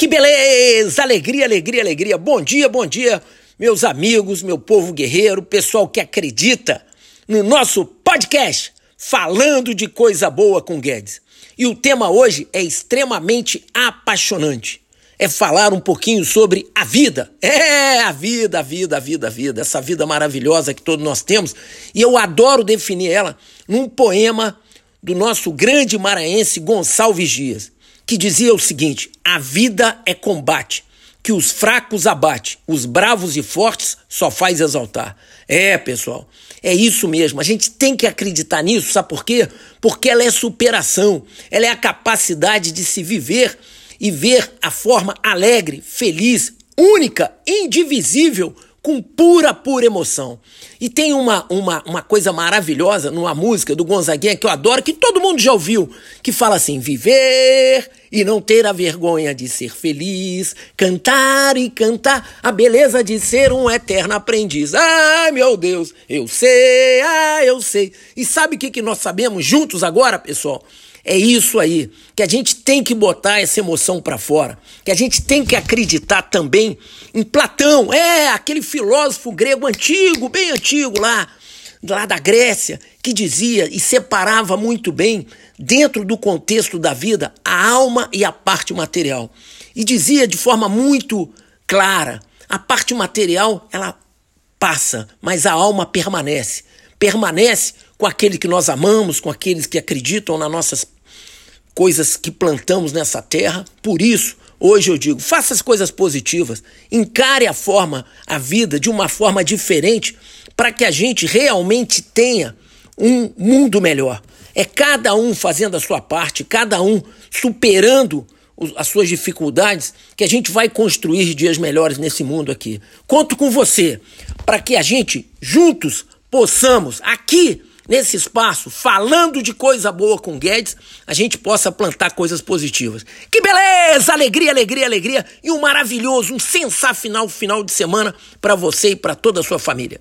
Que beleza! Alegria, alegria, alegria. Bom dia, bom dia, meus amigos, meu povo guerreiro, pessoal que acredita no nosso podcast falando de coisa boa com Guedes. E o tema hoje é extremamente apaixonante. É falar um pouquinho sobre a vida. É, a vida, a vida, a vida, a vida. Essa vida maravilhosa que todos nós temos. E eu adoro definir ela num poema do nosso grande maranhense Gonçalves Dias que dizia o seguinte: a vida é combate, que os fracos abate, os bravos e fortes só faz exaltar. É, pessoal, é isso mesmo. A gente tem que acreditar nisso, sabe por quê? Porque ela é superação, ela é a capacidade de se viver e ver a forma alegre, feliz, única, indivisível com pura, pura emoção. E tem uma, uma, uma coisa maravilhosa numa música do Gonzaguinha que eu adoro, que todo mundo já ouviu, que fala assim: viver e não ter a vergonha de ser feliz, cantar e cantar a beleza de ser um eterno aprendiz. Ai, meu Deus, eu sei, ah, eu sei. E sabe o que, que nós sabemos juntos agora, pessoal? É isso aí, que a gente tem que botar essa emoção para fora, que a gente tem que acreditar também em Platão, é aquele filósofo grego antigo, bem antigo lá, lá da Grécia, que dizia e separava muito bem, dentro do contexto da vida, a alma e a parte material. E dizia de forma muito clara: a parte material ela passa, mas a alma permanece. Permanece com aquele que nós amamos, com aqueles que acreditam nas nossas coisas que plantamos nessa terra. Por isso, hoje eu digo, faça as coisas positivas, encare a forma, a vida de uma forma diferente, para que a gente realmente tenha um mundo melhor. É cada um fazendo a sua parte, cada um superando as suas dificuldades, que a gente vai construir dias melhores nesse mundo aqui. Conto com você para que a gente juntos possamos aqui nesse espaço, falando de coisa boa com Guedes, a gente possa plantar coisas positivas. Que beleza! Alegria, alegria, alegria e um maravilhoso, um sensacional final de semana para você e para toda a sua família.